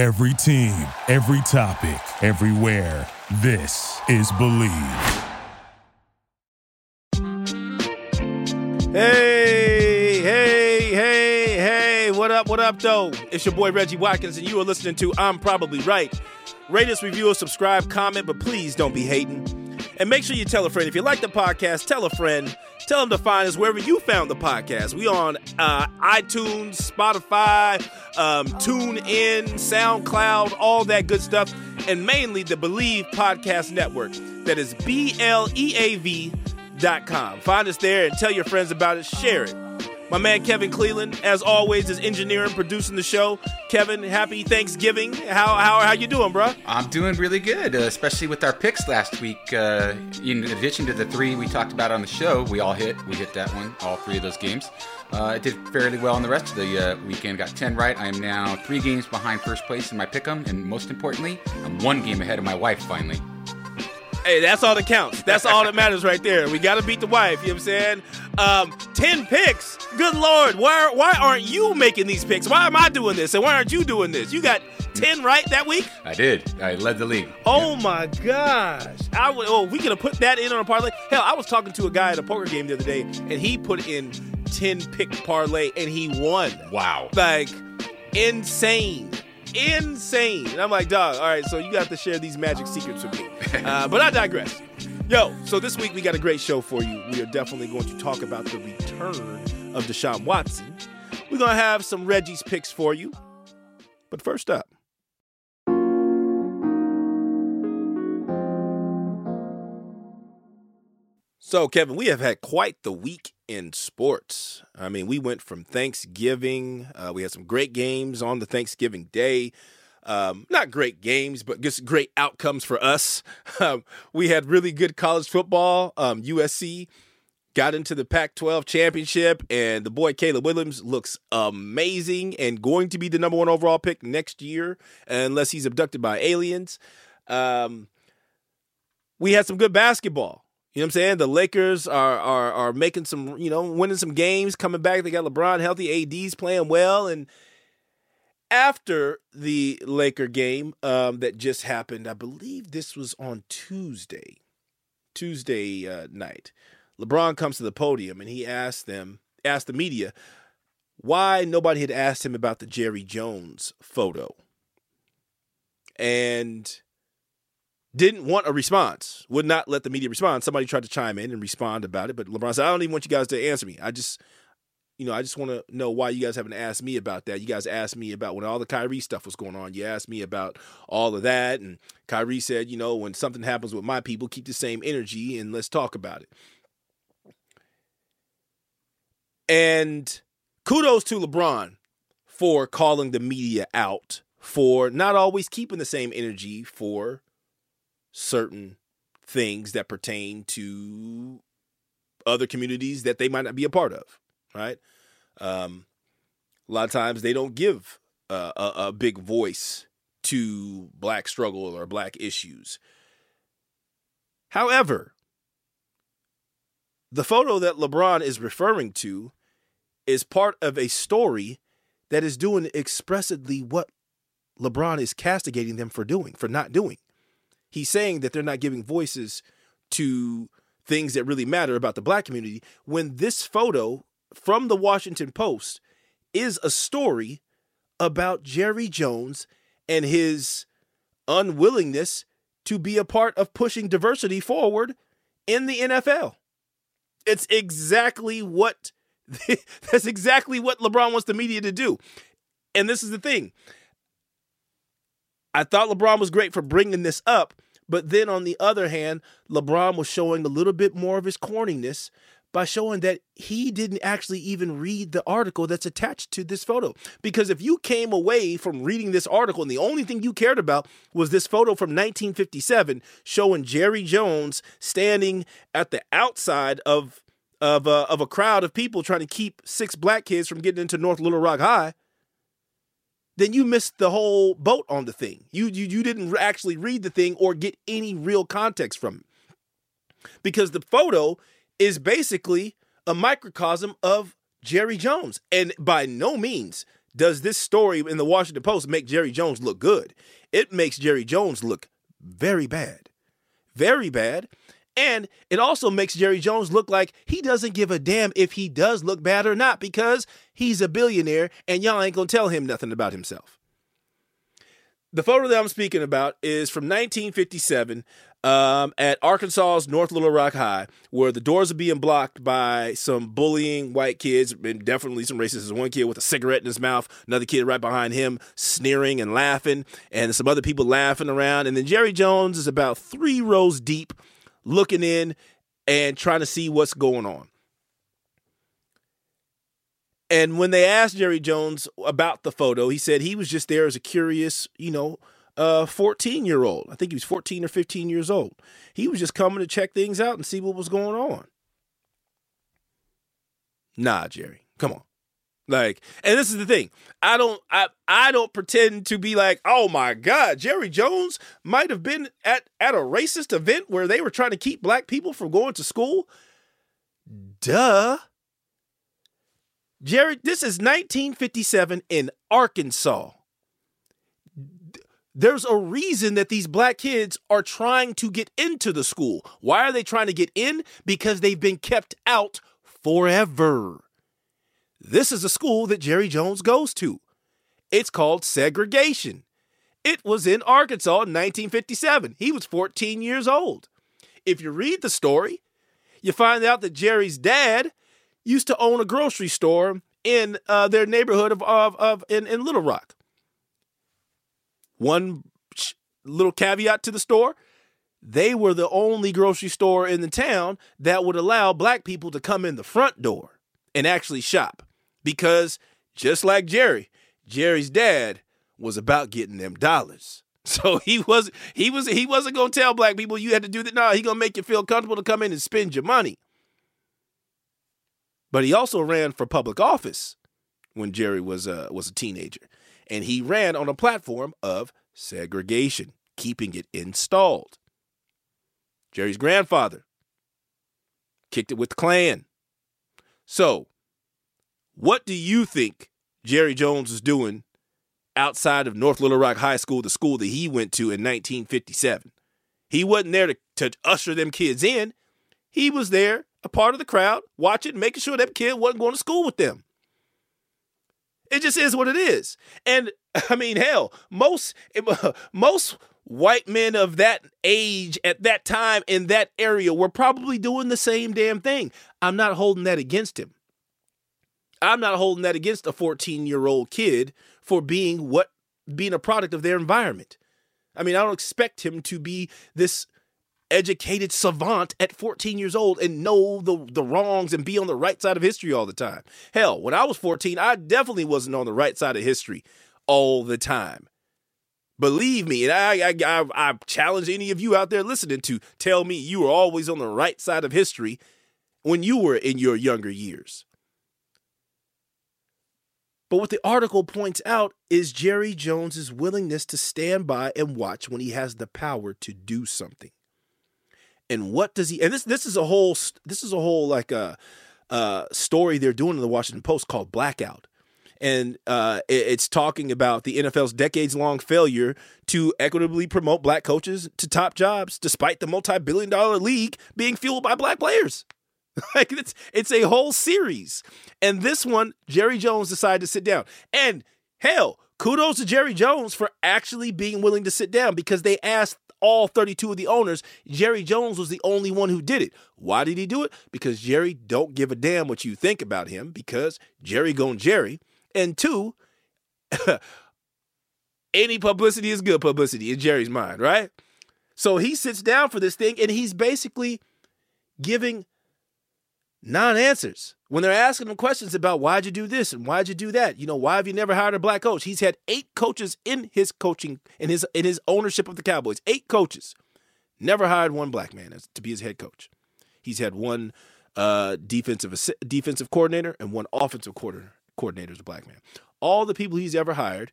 Every team, every topic, everywhere. This is Bleav. Hey, hey, hey, hey, what up, what up, though? It's your boy Reggie Watkins, and you are listening to I'm Probably Right. Rate us, review us, subscribe, comment, but please don't be hating. And make sure you tell a friend. If you like the podcast, tell a friend. Tell them to find us wherever you found the podcast. We on uh, iTunes, Spotify, um, TuneIn, SoundCloud, all that good stuff, and mainly the Bleav Podcast Network. That is B L E A V dot com. Find us there and tell your friends about it. Share it. My man Kevin Cleveland, as always, is engineering, producing the show. Kevin, happy Thanksgiving. How how how you doing, bro? I'm doing really good, uh, especially with our picks last week. Uh, in addition to the three we talked about on the show, we all hit. We hit that one, all three of those games. Uh, I did fairly well in the rest of the uh, weekend. Got 10 right. I am now three games behind first place in my pick'em, and most importantly, I'm one game ahead of my wife finally. Hey, that's all that counts. That's all that matters right there. We got to beat the wife. You know what I'm saying? Um, 10 picks. Good Lord. Why, why aren't you making these picks? Why am I doing this? And why aren't you doing this? You got 10 right that week? I did. I led the league. Oh my gosh. I would, oh, we could have put that in on a parlay. Hell, I was talking to a guy at a poker game the other day, and he put in 10 pick parlay and he won. Wow. Like, insane insane. And I'm like, dog, all right, so you got to share these magic secrets with me. Uh, but I digress. Yo, so this week we got a great show for you. We are definitely going to talk about the return of Deshaun Watson. We're going to have some Reggie's picks for you. But first up, So, Kevin, we have had quite the week in sports. I mean, we went from Thanksgiving. Uh, we had some great games on the Thanksgiving day. Um, not great games, but just great outcomes for us. Um, we had really good college football. Um, USC got into the Pac 12 championship, and the boy Caleb Williams looks amazing and going to be the number one overall pick next year, unless he's abducted by aliens. Um, we had some good basketball. You know what I'm saying? The Lakers are are are making some, you know, winning some games, coming back. They got LeBron healthy, AD's playing well, and after the Laker game um, that just happened, I believe this was on Tuesday, Tuesday uh, night. LeBron comes to the podium and he asked them, asked the media, why nobody had asked him about the Jerry Jones photo, and didn't want a response, would not let the media respond. Somebody tried to chime in and respond about it, but LeBron said, I don't even want you guys to answer me. I just, you know, I just want to know why you guys haven't asked me about that. You guys asked me about when all the Kyrie stuff was going on. You asked me about all of that. And Kyrie said, you know, when something happens with my people, keep the same energy and let's talk about it. And kudos to LeBron for calling the media out for not always keeping the same energy for certain things that pertain to other communities that they might not be a part of, right? Um, a lot of times they don't give a, a big voice to black struggle or black issues. However, the photo that LeBron is referring to is part of a story that is doing expressly what LeBron is castigating them for doing, for not doing he's saying that they're not giving voices to things that really matter about the black community when this photo from the Washington Post is a story about Jerry Jones and his unwillingness to be a part of pushing diversity forward in the NFL. It's exactly what that's exactly what LeBron wants the media to do. And this is the thing. I thought LeBron was great for bringing this up, but then on the other hand, LeBron was showing a little bit more of his corniness by showing that he didn't actually even read the article that's attached to this photo. Because if you came away from reading this article and the only thing you cared about was this photo from 1957 showing Jerry Jones standing at the outside of of a, of a crowd of people trying to keep six black kids from getting into North Little Rock High, then you missed the whole boat on the thing. You, you you didn't actually read the thing or get any real context from it. Because the photo is basically a microcosm of Jerry Jones. And by no means does this story in the Washington Post make Jerry Jones look good. It makes Jerry Jones look very bad. Very bad. And it also makes Jerry Jones look like he doesn't give a damn if he does look bad or not because he's a billionaire and y'all ain't gonna tell him nothing about himself. The photo that I'm speaking about is from 1957 um, at Arkansas's North Little Rock High, where the doors are being blocked by some bullying white kids and definitely some racists. One kid with a cigarette in his mouth, another kid right behind him sneering and laughing, and some other people laughing around. And then Jerry Jones is about three rows deep, looking in and trying to see what's going on. And when they asked Jerry Jones about the photo, he said he was just there as a curious, you know, uh, 14 year old. I think he was 14 or 15 years old. He was just coming to check things out and see what was going on. Nah, Jerry, come on. Like, and this is the thing. I don't I I don't pretend to be like, oh my God, Jerry Jones might have been at, at a racist event where they were trying to keep black people from going to school. Duh. Jerry, this is 1957 in Arkansas there's a reason that these black kids are trying to get into the school. Why are they trying to get in? Because they've been kept out forever. This is a school that Jerry Jones goes to. It's called segregation. It was in Arkansas in 1957. He was 14 years old. If you read the story, you find out that Jerry's dad used to own a grocery store in uh, their neighborhood of, of, of in, in Little Rock. One little caveat to the store they were the only grocery store in the town that would allow black people to come in the front door and actually shop. Because just like Jerry, Jerry's dad was about getting them dollars. So he was he was he wasn't gonna tell black people you had to do that. No, he gonna make you feel comfortable to come in and spend your money. But he also ran for public office when Jerry was uh, was a teenager and he ran on a platform of segregation, keeping it installed. Jerry's grandfather kicked it with the Klan. So, what do you think Jerry Jones was doing outside of North Little Rock High School, the school that he went to in 1957? He wasn't there to, to usher them kids in. He was there, a part of the crowd, watching, making sure that kid wasn't going to school with them. It just is what it is. And I mean, hell, most most white men of that age at that time in that area were probably doing the same damn thing. I'm not holding that against him. I'm not holding that against a 14 year old kid for being what being a product of their environment. I mean, I don't expect him to be this educated savant at 14 years old and know the, the wrongs and be on the right side of history all the time. Hell, when I was 14, I definitely wasn't on the right side of history all the time. Believe me, and I, I, I, I challenge any of you out there listening to tell me you were always on the right side of history when you were in your younger years. But what the article points out is Jerry Jones's willingness to stand by and watch when he has the power to do something and what does he and this this is a whole this is a whole like a uh, uh, story they're doing in the Washington Post called Blackout. And uh, it's talking about the NFL's decades long failure to equitably promote black coaches to top jobs, despite the multi billion dollar league being fueled by black players. like it's it's a whole series. And this one, Jerry Jones decided to sit down. And hell, kudos to Jerry Jones for actually being willing to sit down because they asked all 32 of the owners, Jerry Jones was the only one who did it. Why did he do it? Because Jerry don't give a damn what you think about him because Jerry gone Jerry. And two, any publicity is good publicity in Jerry's mind, right? So he sits down for this thing and he's basically giving non answers. When they're asking him questions about why'd you do this and why'd you do that, you know, why have you never hired a black coach? He's had eight coaches in his coaching, in his in his ownership of the Cowboys. Eight coaches. Never hired one black man as, to be his head coach. He's had one uh, defensive defensive coordinator and one offensive coordinator, coordinator as a black man. All the people he's ever hired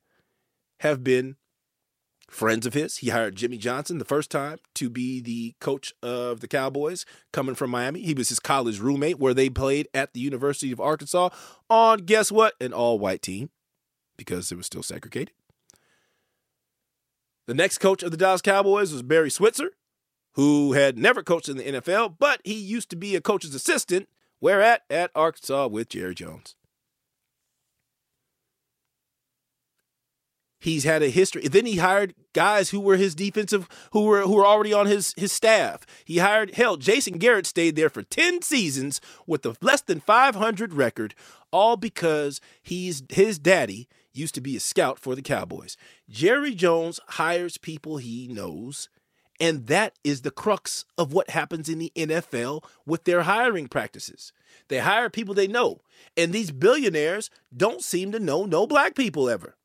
have been friends of his. He hired Jimmy Johnson the first time to be the coach of the Cowboys coming from Miami. He was his college roommate where they played at the University of Arkansas on guess what? An all white team. because it was still segregated. The next coach of the Dallas Cowboys was Barry Switzer, who had never coached in the NFL, but he used to be a coach's assistant, where at? At Arkansas with Jerry Jones. He's had a history. Then he hired guys who were his defensive, who were who were already on his his staff. He hired hell. Jason Garrett stayed there for ten seasons with a less than 500 record, all because he's his daddy used to be a scout for the Cowboys. Jerry Jones hires people he knows, and that is the crux of what happens in the NFL with their hiring practices. They hire people they know, and these billionaires don't seem to know no black people ever.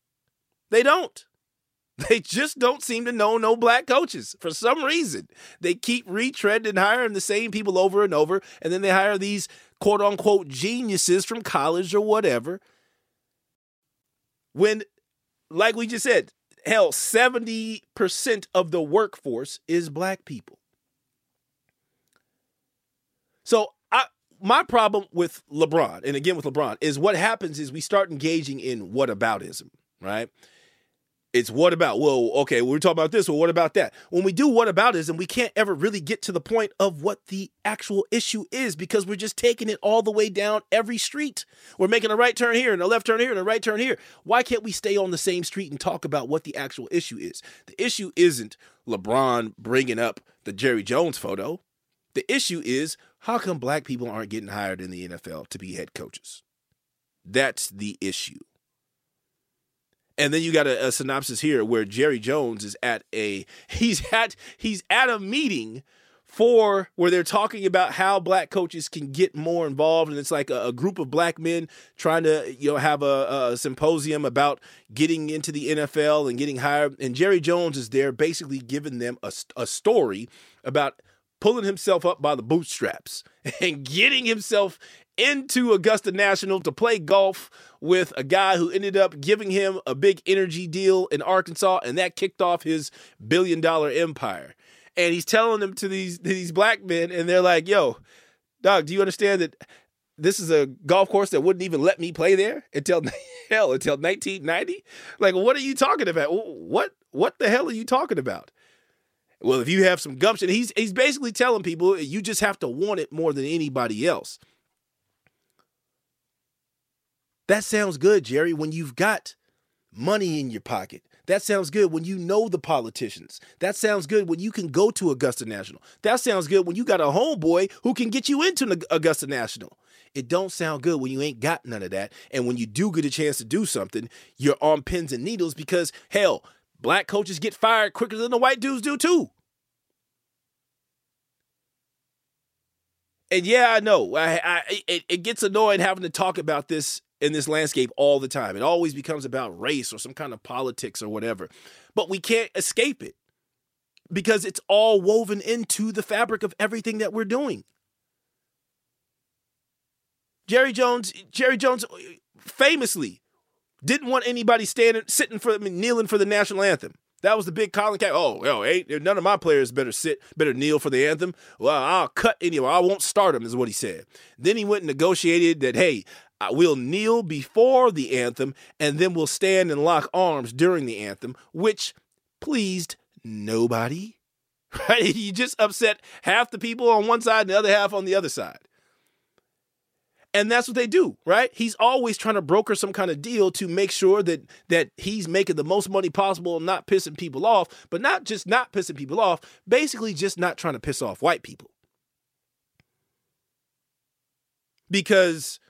They don't. They just don't seem to know no black coaches for some reason. They keep retreading hiring the same people over and over, and then they hire these quote unquote geniuses from college or whatever. When, like we just said, hell, 70% of the workforce is black people. So I my problem with LeBron, and again with LeBron, is what happens is we start engaging in whataboutism, right? It's what about? Well, okay, we're talking about this. Well, what about that? When we do what about is, and we can't ever really get to the point of what the actual issue is because we're just taking it all the way down every street. We're making a right turn here and a left turn here and a right turn here. Why can't we stay on the same street and talk about what the actual issue is? The issue isn't LeBron bringing up the Jerry Jones photo. The issue is how come black people aren't getting hired in the NFL to be head coaches? That's the issue. And then you got a, a, synopsis here where Jerry Jones is at a he's at he's at a meeting for where they're talking about how black coaches can get more involved. And it's like a, a group of black men trying to you know have a, a, symposium about getting into the NFL and getting hired. And Jerry Jones is there basically giving them a, a story about pulling himself up by the bootstraps and getting himself into Augusta National to play golf with a guy who ended up giving him a big energy deal in Arkansas, and that kicked off his billion dollar empire. And he's telling them to these these black men, and they're like, "Yo, dog, do you understand that this is a golf course that wouldn't even let me play there until hell until 1990? Like, what are you talking about? What what the hell are you talking about?" Well, if you have some gumption, he's he's basically telling people you just have to want it more than anybody else. That sounds good, Jerry, when you've got money in your pocket. That sounds good when you know the politicians. That sounds good when you can go to Augusta National. That sounds good when you got a homeboy who can get you into Augusta National. It don't sound good when you ain't got none of that. And when you do get a chance to do something, you're on pins and needles because hell, black coaches get fired quicker than the white dudes do too. And yeah, I know. I, I it, it gets annoying having to talk about this in this landscape all the time. It always becomes about race or some kind of politics or whatever. But we can't escape it because it's all woven into the fabric of everything that we're doing. Jerry Jones, Jerry Jones famously didn't want anybody standing sitting for kneeling for the national anthem. That was the big Colin Kaepernick. Oh, yo, ain't none of my players better sit, better kneel for the anthem. Well, I'll cut anyway. I won't start them, is what he said. Then he went and negotiated that, hey, we'll kneel before the anthem and then we'll stand and lock arms during the anthem, which pleased nobody. Right? You just upset half the people on one side and the other half on the other side. And that's what they do, right? He's always trying to broker some kind of deal to make sure that that he's making the most money possible and not pissing people off, but not just not pissing people off, basically just not trying to piss off white people. Because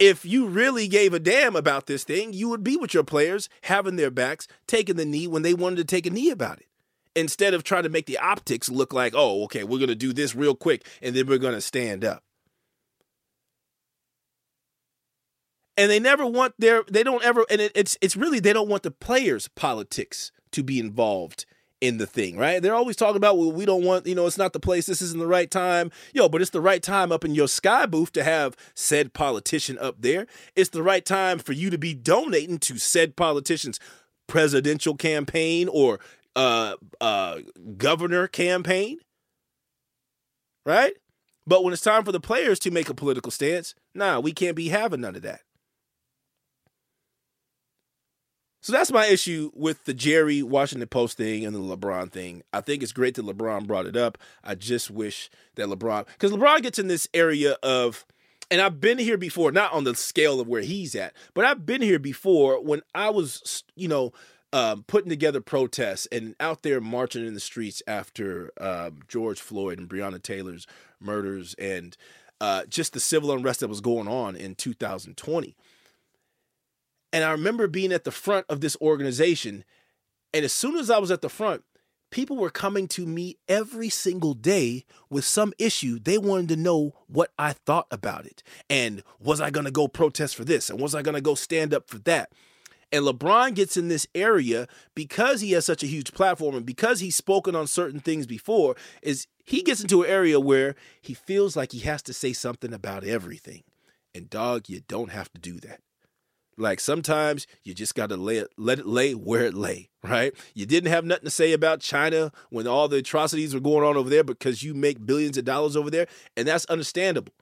if you really gave a damn about this thing, you would be with your players, having their backs, taking the knee when they wanted to take a knee about it. Instead of trying to make the optics look like, oh, okay, we're going to do this real quick and then we're going to stand up. And they never want their, they don't ever, and it, it's, it's really, they don't want the players' politics to be involved in the thing, right? They're always talking about, well, we don't want, you know, it's not the place, this isn't the right time. Yo, but it's the right time up in your sky booth to have said politician up there. It's the right time for you to be donating to said politician's presidential campaign or uh uh governor campaign. Right? But when it's time for the players to make a political stance, nah, we can't be having none of that. So that's my issue with the Jerry Washington Post thing and the LeBron thing. I think it's great that LeBron brought it up. I just wish that LeBron, because LeBron gets in this area of, and I've been here before, not on the scale of where he's at, but I've been here before when I was, you know, um, putting together protests and out there marching in the streets after um, George Floyd and Breonna Taylor's murders and uh, just the civil unrest that was going on in 2020. And I remember being at the front of this organization. And as soon as I was at the front, people were coming to me every single day with some issue. They wanted to know what I thought about it. And was I going to go protest for this? And was I going to go stand up for that? And LeBron gets in this area because he has such a huge platform and because he's spoken on certain things before, is he gets into an area where he feels like he has to say something about everything. And dog, you don't have to do that. Like sometimes you just got to lay it, let it lay where it lay, right? You didn't have nothing to say about China when all the atrocities were going on over there because you make billions of dollars over there, and that's understandable.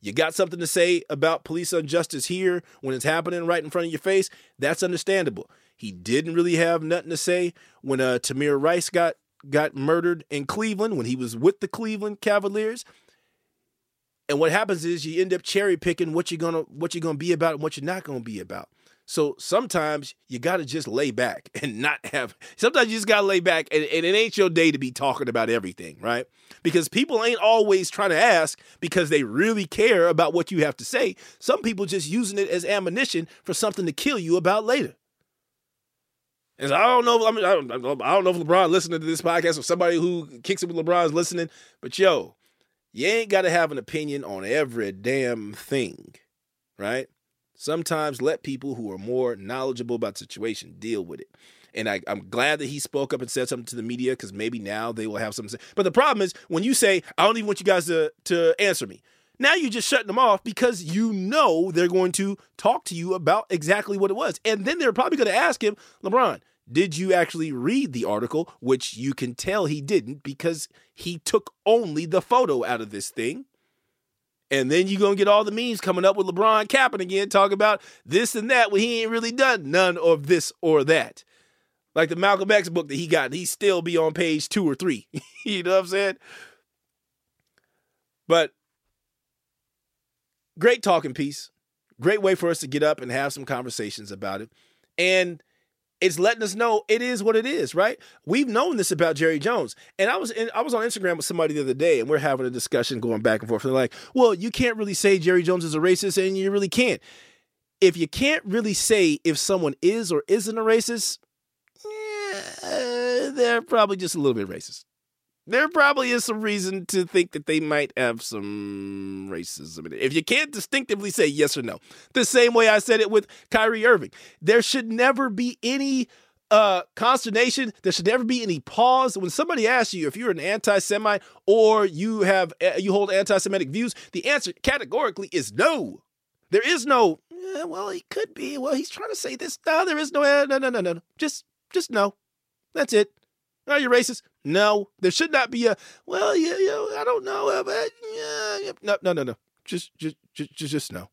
You got something to say about police injustice here when it's happening right in front of your face, that's understandable. He didn't really have nothing to say when uh, Tamir Rice got got murdered in Cleveland when he was with the Cleveland Cavaliers. And what happens is you end up cherry picking what you're gonna what you're gonna be about and what you're not gonna be about. So sometimes you gotta just lay back and not have sometimes you just gotta lay back and, and it ain't your day to be talking about everything, right? Because people ain't always trying to ask because they really care about what you have to say. Some people just using it as ammunition for something to kill you about later. And so I don't know. I mean, I don't, I don't know if LeBron listening to this podcast or somebody who kicks it with LeBron is listening. But yo, you ain't got to have an opinion on every damn thing, right? Sometimes let people who are more knowledgeable about the situation deal with it. And I, am glad that he spoke up and said something to the media because maybe now they will have something to say. But the problem is when you say, I don't even want you guys to, to answer me. Now you're just shutting them off because you know they're going to talk to you about exactly what it was. And then they're probably going to ask him, LeBron, did you actually read the article? Which you can tell he didn't because he took only the photo out of this thing. And then you're going to get all the memes coming up with LeBron capping again, talking about this and that when he ain't really done none of this or that. Like the Malcolm X book that he got, he still be on page two or three. you know what I'm saying? But great talking piece. Great way for us to get up and have some conversations about it. And it's letting us know it is what it is, right? We've known this about Jerry Jones, and I was in, I was on Instagram with somebody the other day, and we're having a discussion going back and forth. And they're like, "Well, you can't really say Jerry Jones is a racist, and you really can't. If you can't really say if someone is or isn't a racist, yeah, they're probably just a little bit racist there probably is some reason to think that they might have some racism in it. If you can't distinctively say yes or no, the same way I said it with Kyrie Irving, there should never be any uh, consternation. There should never be any pause when somebody asks you if you're an anti-Semite or you have uh, you hold anti-Semitic views. The answer categorically is no. There is no. Eh, well, he could be. Well, he's trying to say this. No, there is no. Eh, no, no, no, no, no. Just, just no. That's it. Are you racist? No. There should not be a, well, yeah, yeah I don't know. But, yeah, no, no, no, no. Just, Just, just, just, just no.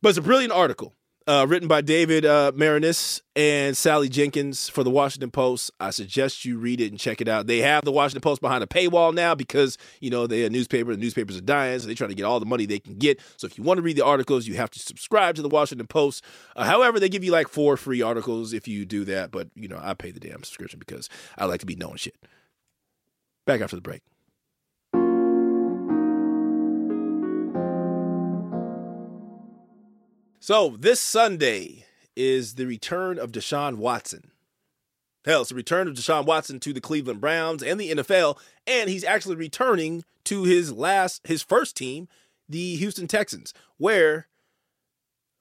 But it's a brilliant article uh, written by David uh, Maraniss and Sally Jenkins for the Washington Post. I suggest you read it and check it out. They have the Washington Post behind a paywall now because you know they're a newspaper. The newspapers are dying, so they're trying to get all the money they can get. So if you want to read the articles, you have to subscribe to the Washington Post. Uh, however, they give you like four free articles if you do that. But you know, I pay the damn subscription because I like to be knowing shit. Back after the break. So this Sunday is the return of Deshaun Watson. Hell, it's the return of Deshaun Watson to the Cleveland Browns and the NFL, and he's actually returning to his last, his first team, the Houston Texans, where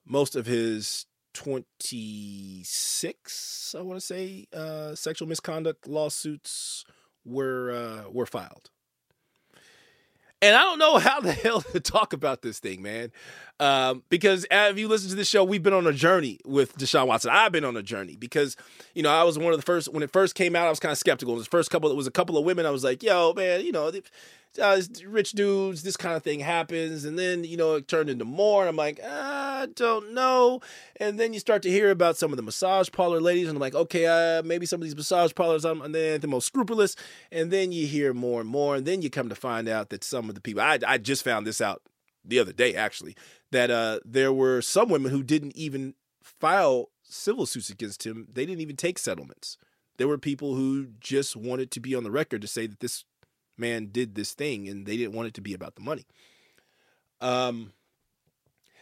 most of his 26, I want to say, uh, sexual misconduct lawsuits were uh, were filed. And I don't know how the hell to talk about this thing, man. Um, because if you listen to the show, we've been on a journey with Deshaun Watson. I've been on a journey because, you know, I was one of the first when it first came out. I was kind of skeptical. The first couple, it was a couple of women. I was like, "Yo, man, you know, uh, rich dudes, this kind of thing happens, and then you know it turned into more. And I'm like, I don't know. And then you start to hear about some of the massage parlor ladies, and I'm like, okay, uh, maybe some of these massage parlors they the most scrupulous. And then you hear more and more, and then you come to find out that some of the people I I just found this out the other day actually that uh, there were some women who didn't even file civil suits against him. They didn't even take settlements. There were people who just wanted to be on the record to say that this man did this thing and they didn't want it to be about the money. Um,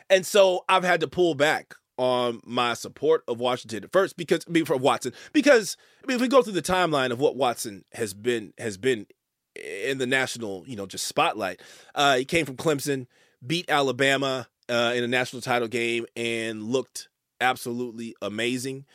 and so I've had to pull back on my support of Washington at first because I mean for Watson because I mean if we go through the timeline of what Watson has been has been in the national you know just spotlight, uh, he came from Clemson, beat Alabama uh, in a national title game, and looked absolutely amazing.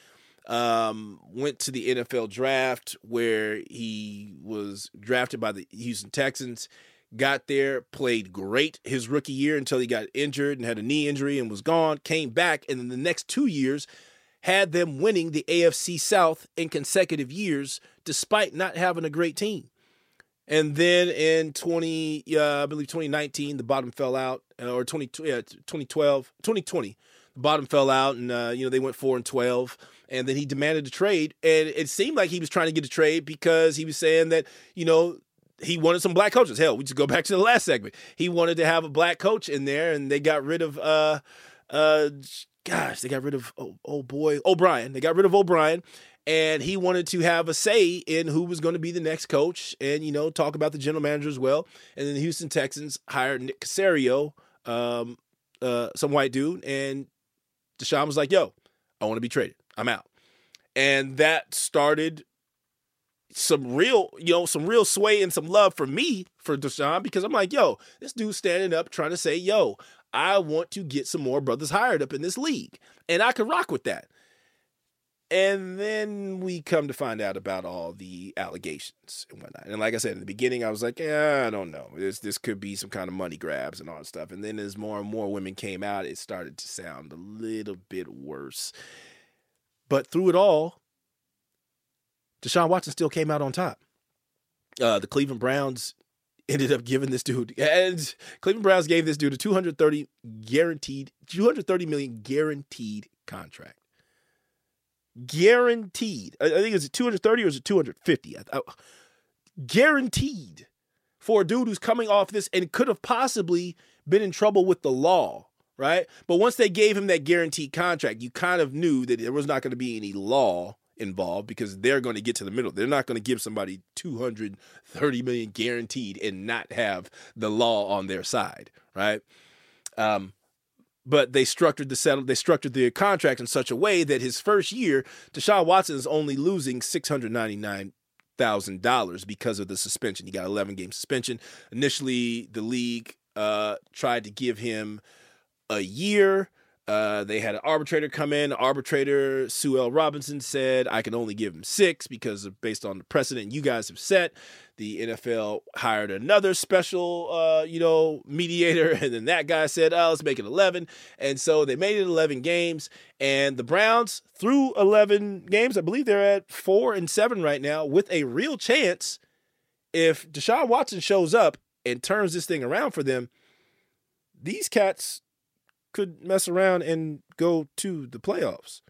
Um, went to the NFL draft where he was drafted by the Houston Texans. Got there, played great his rookie year until he got injured and had a knee injury and was gone. Came back, and in the next two years, had them winning the AFC South in consecutive years, despite not having a great team. And then in 20, uh, I believe 2019, the bottom fell out, uh, or 20, yeah, 2012, 2020, the bottom fell out, and uh, you know they went four and 12 and then he demanded a trade. And it seemed like he was trying to get a trade because he was saying that, you know, he wanted some black coaches. Hell, we just go back to the last segment. He wanted to have a black coach in there, and they got rid of uh uh gosh, they got rid of oh, oh boy, O'Brien. They got rid of O'Brien. And he wanted to have a say in who was going to be the next coach and, you know, talk about the general manager as well. And then the Houston Texans hired Nick Caserio, um, uh, some white dude. And Deshaun was like, yo, I want to be traded. I'm out. And that started some real, you know, some real sway and some love for me for Deshaun because I'm like, yo, this dude's standing up trying to say, yo, I want to get some more brothers hired up in this league. And I could rock with that. And then we come to find out about all the allegations and whatnot. And like I said in the beginning, I was like, yeah, I don't know. This this could be some kind of money grabs and all that stuff. And then as more and more women came out, it started to sound a little bit worse. But through it all, Deshaun Watson still came out on top. Uh, the Cleveland Browns ended up giving this dude, and Cleveland Browns gave this dude a 230 guaranteed, 230 million guaranteed contract. Guaranteed. I think it's 230 or is it 250? Guaranteed for a dude who's coming off this and could have possibly been in trouble with the law right? But once they gave him that guaranteed contract, you kind of knew that there was not going to be any law involved because they're going to get to the middle. They're not going to give somebody 230 million guaranteed and not have the law on their side, right? Um, but they structured the settle they structured the contract in such a way that his first year, Deshaun Watson is only losing six hundred ninety nine thousand dollars because of the suspension. He got eleven game suspension. Initially, the league uh, tried to give him a year. Uh, they had an arbitrator come in. Arbitrator Sue L. Robinson said, I can only give him six because of, based on the precedent you guys have set. The NFL hired another special, uh, you know, mediator, and then that guy said, "Oh, let's make it 11." And so they made it 11 games, and the Browns, through 11 games, I believe they're at four and seven right now, with a real chance. If Deshaun Watson shows up and turns this thing around for them, these cats could mess around and go to the playoffs.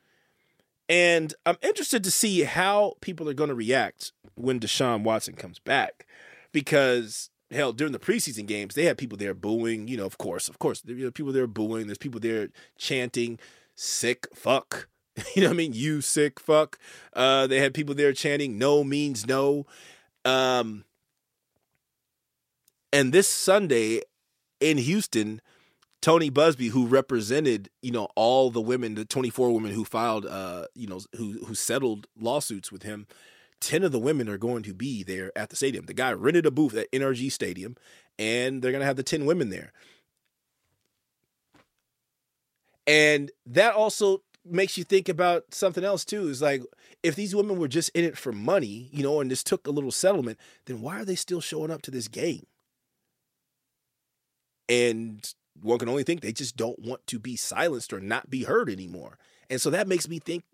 And I'm interested to see how people are going to react when Deshaun Watson comes back. Because hell during the preseason games they had people there booing you know of course of course there are people there booing there's people there chanting sick fuck. You know what i mean? You sick fuck. Uh they had people there chanting no means no. Um and this sunday in houston Tony Buzbee, who represented, you know, all the women, the 24 women who filed, uh, you know, who who settled lawsuits with him, 10 of the women are going to be there at the stadium. The guy rented a booth at NRG Stadium, and they're going to have the 10 women there. And that also makes you think about something else too. Is like if these women were just in it for money, you know, and this took a little settlement, then why are they still showing up to this game? And one can only think they just don't want to be silenced or not be heard anymore. And so that makes me think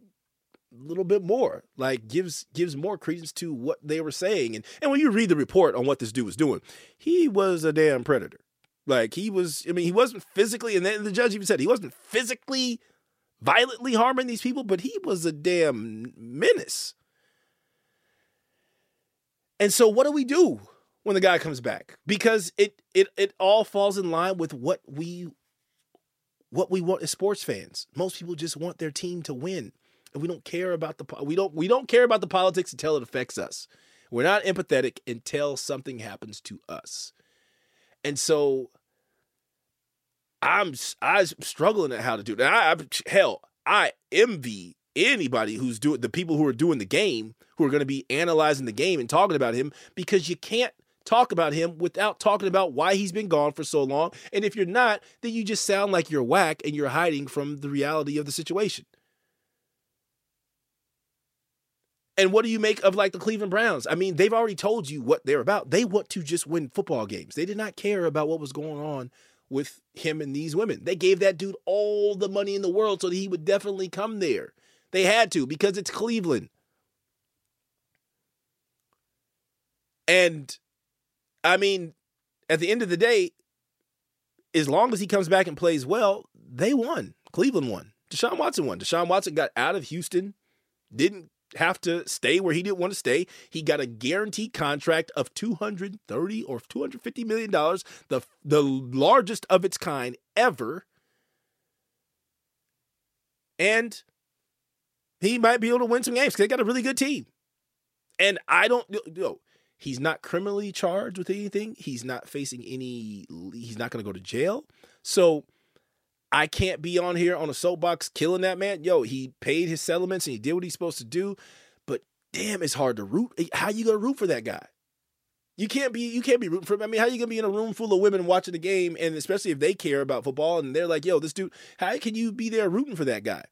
a little bit more like gives gives more credence to what they were saying. And and when you read the report on what this dude was doing he was a damn predator. Like he was i mean he wasn't physically and then the judge even said he wasn't physically violently harming these people but he was a damn menace. And so what do we do when the guy comes back because it it it all falls in line with what we what we want as sports fans most people just want their team to win and we don't care about the we don't we don't care about the politics until it affects us. We're not empathetic until something happens to us. And so I'm I'm struggling at how to do that. I, I hell, I envy anybody who's doing the people who are doing the game, who are going to be analyzing the game and talking about him because you can't talk about him without talking about why he's been gone for so long. And if you're not, then you just sound like you're whack and you're hiding from the reality of the situation. And what do you make of like the Cleveland Browns? I mean, they've already told you what they're about. They want to just win football games. They did not care about what was going on with him and these women. They gave that dude all the money in the world so that he would definitely come there. They had to because it's Cleveland. And I mean, at the end of the day, as long as he comes back and plays well, they won. Cleveland won. Deshaun Watson won. Deshaun Watson got out of Houston, didn't have to stay where he didn't want to stay. He got a guaranteed contract of 230 or 250 million dollars, the the largest of its kind ever. And he might be able to win some games because they got a really good team. And I don't you know, he's not criminally charged with anything. He's not facing any he's not going to go to jail. So I can't be on here on a soapbox killing that man. Yo, he paid his settlements and he did what he's supposed to do. But damn, it's hard to root. Eh, how you gonna root for that guy? You can't be you can't be rooting for him. I mean, how you gonna be in a room full of women watching the game, and especially if they care about football and they're like, yo, this dude, how can you be there rooting for that guy?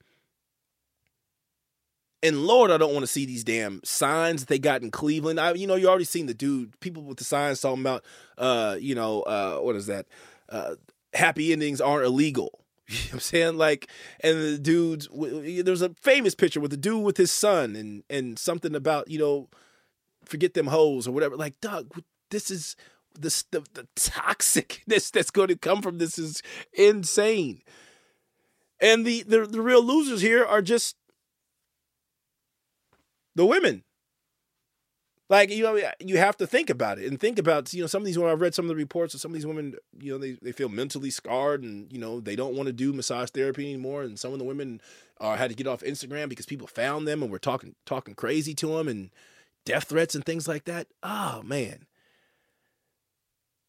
And Lord, I don't want to see these damn signs that they got in Cleveland. I, you know, you already seen the dude, people with the signs talking about, uh, you know, uh, what is that? Uh, happy endings aren't illegal. You know I'm saying? Like, and the dudes, there's a famous picture with the dude with his son and, and something about, you know, forget them hoes or whatever. Like, Doug, this is this, the, the toxicness that's going to come from this is insane. And the, the, the real losers here are just the women. Like you know, you have to think about it and think about you know some of these. When I've read some of the reports of some of these women, you know, they, they feel mentally scarred and you know they don't want to do massage therapy anymore. And some of the women uh, had to get off Instagram because people found them and were talking talking crazy to them and death threats and things like that. Oh man,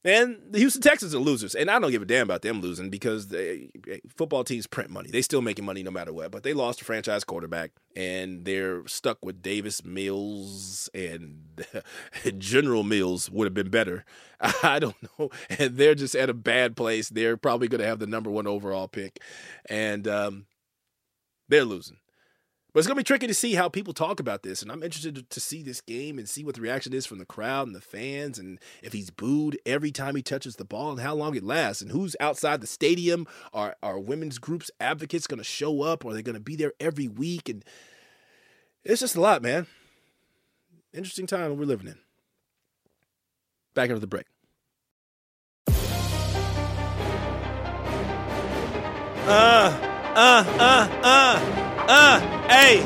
and the Houston Texans are losers, and I don't give a damn about them losing because they, football teams print money. They still making money no matter what. But they lost a franchise quarterback, and they're stuck with Davis Mills and General Mills would have been better. I don't know, and they're just at a bad place. They're probably going to have the number one overall pick, and um, they're losing. But it's going to be tricky to see how people talk about this. And I'm interested to see this game and see what the reaction is from the crowd and the fans and if he's booed every time he touches the ball and how long it lasts and who's outside the stadium. Are, are women's groups advocates going to show up? Are they going to be there every week? And it's just a lot, man. Interesting time we're living in. Back into the break. Uh, uh, uh, uh. Uh, hey,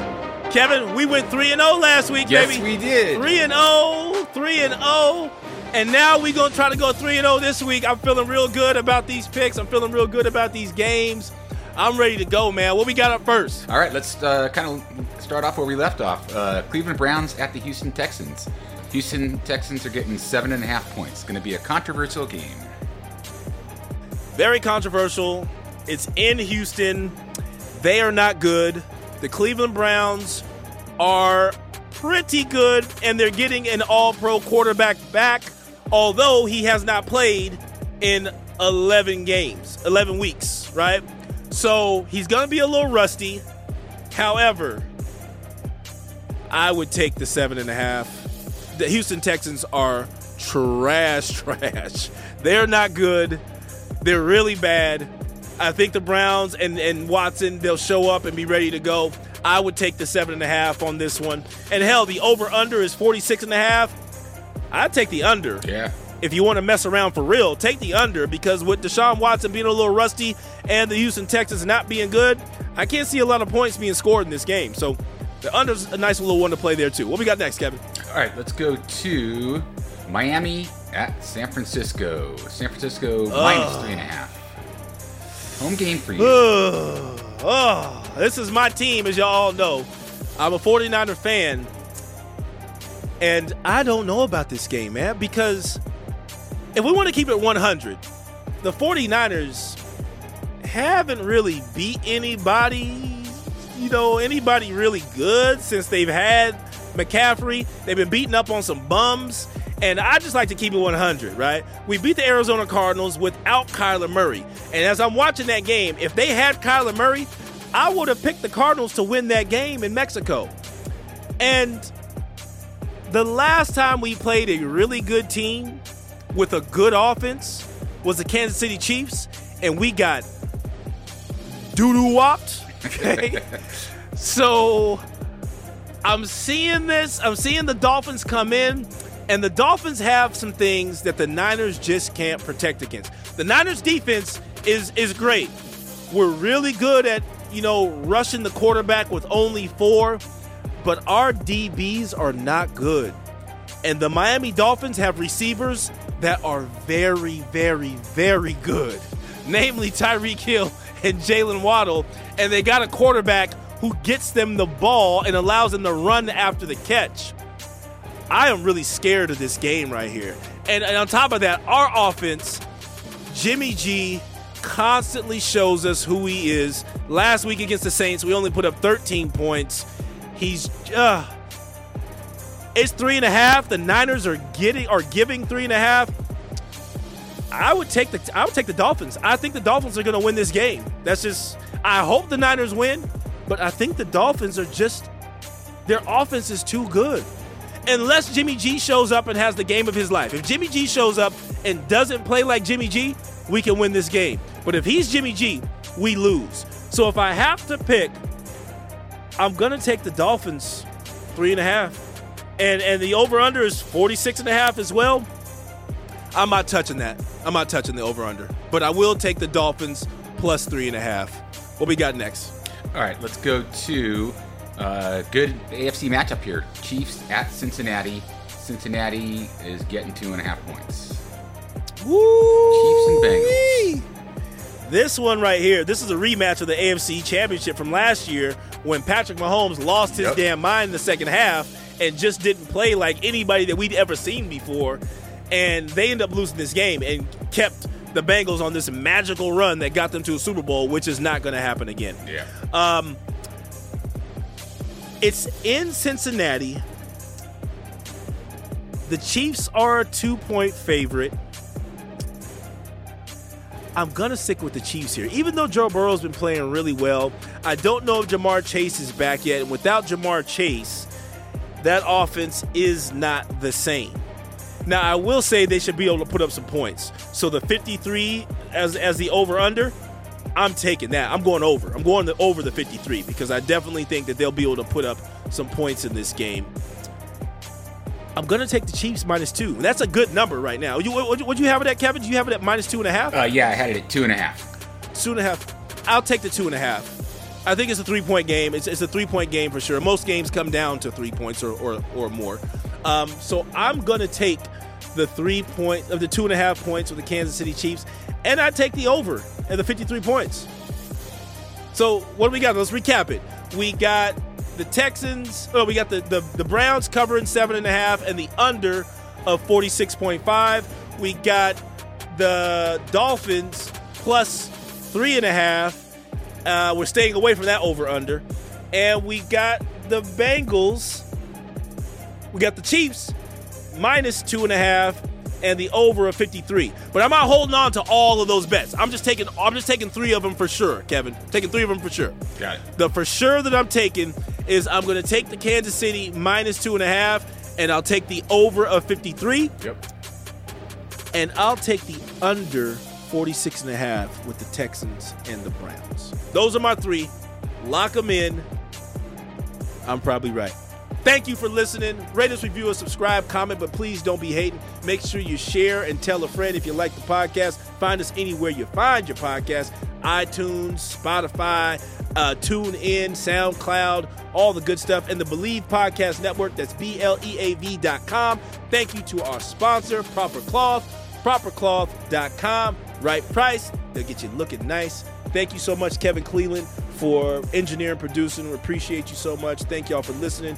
Kevin, we went 3 and 0 last week, yes, baby. Yes, we did. 3 and 0, 3 and 0. And now we're going to try to go 3 and 0 this week. I'm feeling real good about these picks. I'm feeling real good about these games. I'm ready to go, man. What we got up first? All right, let's uh, kind of start off where we left off. Uh, Cleveland Browns at the Houston Texans. Houston Texans are getting seven and a half points. Going to be a controversial game. Very controversial. It's in Houston. They are not good. The Cleveland Browns are pretty good, and they're getting an all pro quarterback back, although he has not played in 11 games, 11 weeks, right? So he's going to be a little rusty. However, I would take the seven and a half. The Houston Texans are trash, trash. They're not good. They're really bad. I think the Browns and, and Watson, they'll show up and be ready to go. I would take the seven and a half on this one. And hell, the over under is 46 and a half. I'd take the under. Yeah. If you want to mess around for real, take the under because with Deshaun Watson being a little rusty and the Houston Texans not being good, I can't see a lot of points being scored in this game. So the under's a nice little one to play there too. What we got next, Kevin? All right, let's go to Miami at San Francisco. San Francisco minus three and a half. Home game for you. oh, this is my team, as y'all all know. I'm a 49er fan. And I don't know about this game, man, because if we want to keep it 100, the 49ers haven't really beat anybody, you know, anybody really good since they've had McCaffrey. They've been beating up on some bums. And I just like to keep it 100, right? We beat the Arizona Cardinals without Kyler Murray. And as I'm watching that game, if they had Kyler Murray, I would have picked the Cardinals to win that game in Mexico. And the last time we played a really good team with a good offense was the Kansas City Chiefs, and we got doo doo whopped. Okay. so I'm seeing this. I'm seeing the Dolphins come in, and the Dolphins have some things that the Niners just can't protect against. The Niners defense is is great. We're really good at, you know, rushing the quarterback with only four, but our DBs are not good. And the Miami Dolphins have receivers that are very, very, very good. Namely Tyreek Hill and Jaylen Waddle. And they got a quarterback who gets them the ball and allows them to run after the catch. I am really scared of this game right here. And, and on top of that, our offense, Jimmy G constantly shows us who he is. Last week against the Saints, we only put up 13 points. He's uh it's three and a half. The Niners are getting are giving three and a half. I would take the I would take the Dolphins. I think the Dolphins are going to win this game. That's just I hope the Niners win, but I think the Dolphins are just their offense is too good. Unless Jimmy G shows up and has the game of his life. If Jimmy G shows up and doesn't play like Jimmy G, we can win this game. But if he's Jimmy G, we lose. So if I have to pick, I'm gonna take the Dolphins three and a half. And and the over under is 46 and a half as well. I'm not touching that. I'm not touching the over under. But I will take the Dolphins plus three and a half. What we got next? All right, let's go to uh, good AFC matchup here. Chiefs at Cincinnati. Cincinnati is getting two and a half points. Woo! Chiefs and Bengals. This one right here, this is a rematch of the AFC Championship from last year when Patrick Mahomes lost his Yep. damn mind in the second half and just didn't play like anybody that we'd ever seen before. And they end up losing this game and kept the Bengals on this magical run that got them to a Super Bowl, which is not going to happen again. Yeah. Um, it's in Cincinnati. The Chiefs are a two point favorite. I'm going to stick with the Chiefs here. Even though Joe Burrow's been playing really well, I don't know if Ja'Marr Chase is back yet. And without Ja'Marr Chase, that offense is not the same. Now, I will say they should be able to put up some points. So the 53 as, as the over under, I'm taking that. I'm going over. I'm going over the 53 because I definitely think that they'll be able to put up some points in this game. I'm going to take the Chiefs minus two. That's a good number right now. You, what, what you have it at, Kevin? Do you have it at minus two and a half? Uh, yeah, I had it at two and a half. Two and a half. I'll take the two and a half. I think it's a three point game. It's, it's a three point game for sure. Most games come down to three points or, or, or more. Um, so I'm going to take the three point of the two and a half points with the Kansas City Chiefs, and I take the over at the 53 points. So what do we got? Let's recap it. We got the Texans. Oh, we got the, the the Browns covering seven and a half and the under of 46.5. We got the Dolphins plus three and a half. Uh, we're staying away from that over under, and we got the Bengals. We got the Chiefs minus two and a half and the over of 53. But I'm not holding on to all of those bets. I'm just taking I'm just taking three of them for sure, Kevin. Taking three of them for sure. Got it. The for sure that I'm taking is I'm going to take the Kansas City minus two and a half, and I'll take the over of 53, Yep. and I'll take the under 46 and a half with the Texans and the Browns. Those are my three. Lock them in. I'm probably right. Thank you for listening. Rate us, review us, subscribe, comment, but please don't be hating. Make sure you share and tell a friend if you like the podcast. Find us anywhere you find your podcast iTunes, Spotify, uh, TuneIn, SoundCloud, all the good stuff. And the Bleav Podcast Network, that's B L E A V dot com. Thank you to our sponsor, Proper Cloth, propercloth.com. Right price, they'll get you looking nice. Thank you so much, Kevin Cleveland, for engineering, producing. We appreciate you so much. Thank y'all for listening.